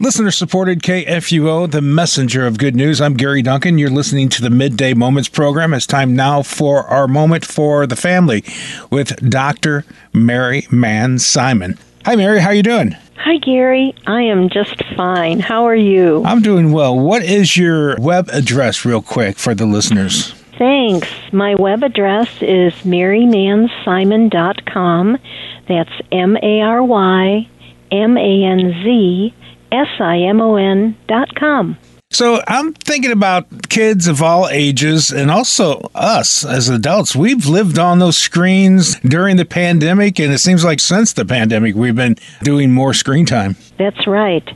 Listener supported KFUO, the messenger of good news. I'm Gary Duncan. You're listening to the Midday Moments program. It's time now for our moment for the family with Dr. Mary Manz Simon. Hi, Mary. How you doing? Hi, Gary. I am just fine. How are you? I'm doing well. What is your web address, real quick, for the listeners? Thanks. My web address is marymanzsimon.com. That's M A R Y M A N Z S I M O N dot com. So I'm thinking about kids of all ages and also us as adults. We've lived on those screens during the pandemic, and it seems like since the pandemic, we've been doing more screen time. That's right.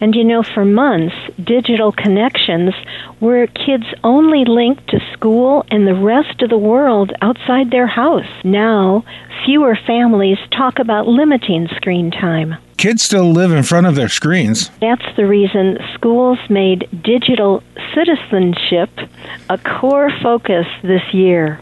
And you know, for months, digital connections were kids only linked to school and the rest of the world outside their house. Now, fewer families talk about limiting screen time. Kids still live in front of their screens. That's the reason schools made digital citizenship a core focus this year.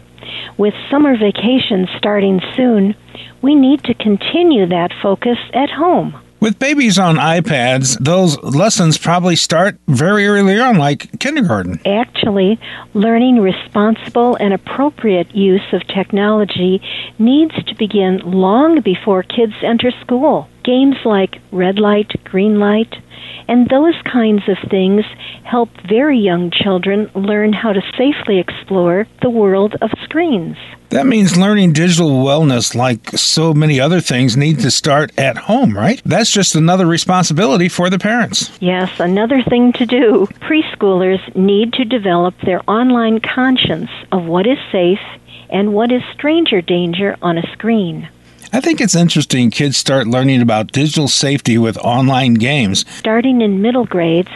With summer vacations starting soon, we need to continue that focus at home. With babies on iPads, those lessons probably start very early on, like kindergarten. Actually, learning responsible and appropriate use of technology needs to begin long before kids enter school. Games like red light, green light, and those kinds of things help very young children learn how to safely explore the world of screens. That means learning digital wellness, like so many other things, needs to start at home, right? That's just another responsibility for the parents. Yes, another thing to do. Preschoolers need to develop their online conscience of what is safe and what is stranger danger on a screen. I think it's interesting kids start learning about digital safety with online games. Starting in middle grades,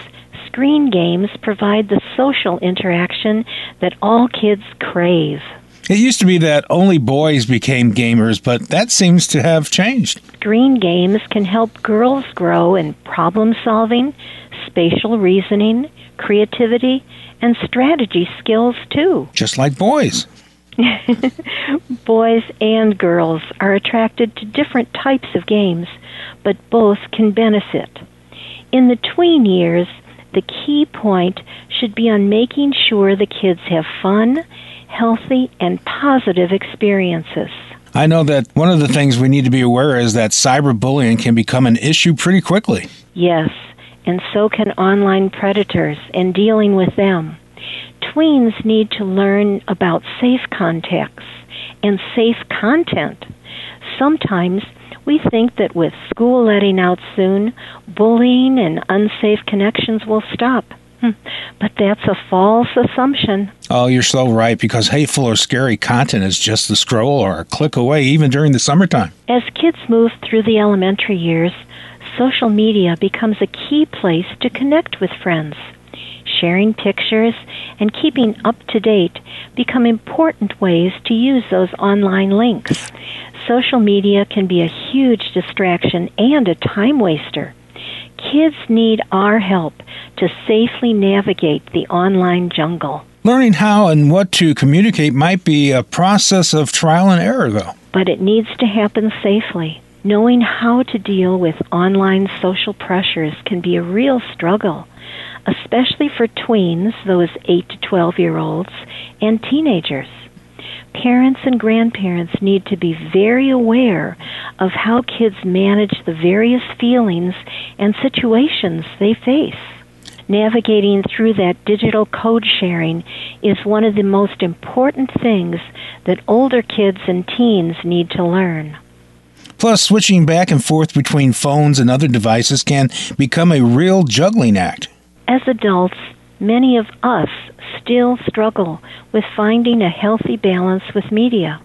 screen games provide the social interaction that all kids crave. It used to be that only boys became gamers, but that seems to have changed. Screen games can help girls grow in problem solving, spatial reasoning, creativity, and strategy skills too. Just like boys. Boys and girls are attracted to different types of games, but both can benefit. In the tween years, the key point should be on making sure the kids have fun, healthy, and positive experiences. I know that one of the things we need to be aware is that cyberbullying can become an issue pretty quickly. Yes, and so can online predators and dealing with them tweens need to learn about safe contacts and safe content. Sometimes we think that with school letting out soon, bullying and unsafe connections will stop. Hmm. But that's a false assumption. Oh, you're so right because hateful or scary content is just a scroll or a click away, even during the summertime. As kids move through the elementary years, social media becomes a key place to connect with friends sharing pictures, and keeping up to date become important ways to use those online links. Social media can be a huge distraction and a time waster. Kids need our help to safely navigate the online jungle. Learning how and what to communicate might be a process of trial and error, though. But it needs to happen safely. Knowing how to deal with online social pressures can be a real struggle especially for tweens, those 8 to 12 year olds, and teenagers. Parents and grandparents need to be very aware of how kids manage the various feelings and situations they face. Navigating through that digital code sharing is one of the most important things that older kids and teens need to learn. Plus, switching back and forth between phones and other devices can become a real juggling act. As adults, many of us still struggle with finding a healthy balance with media.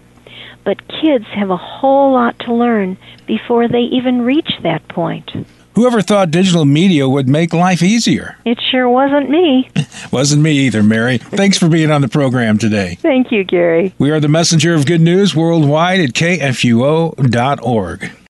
But kids have a whole lot to learn before they even reach that point. Whoever thought digital media would make life easier? It sure wasn't me. wasn't me either, Mary. Thanks for being on the program today. Thank you, Gary. We are the messenger of good news worldwide at kfuo.org.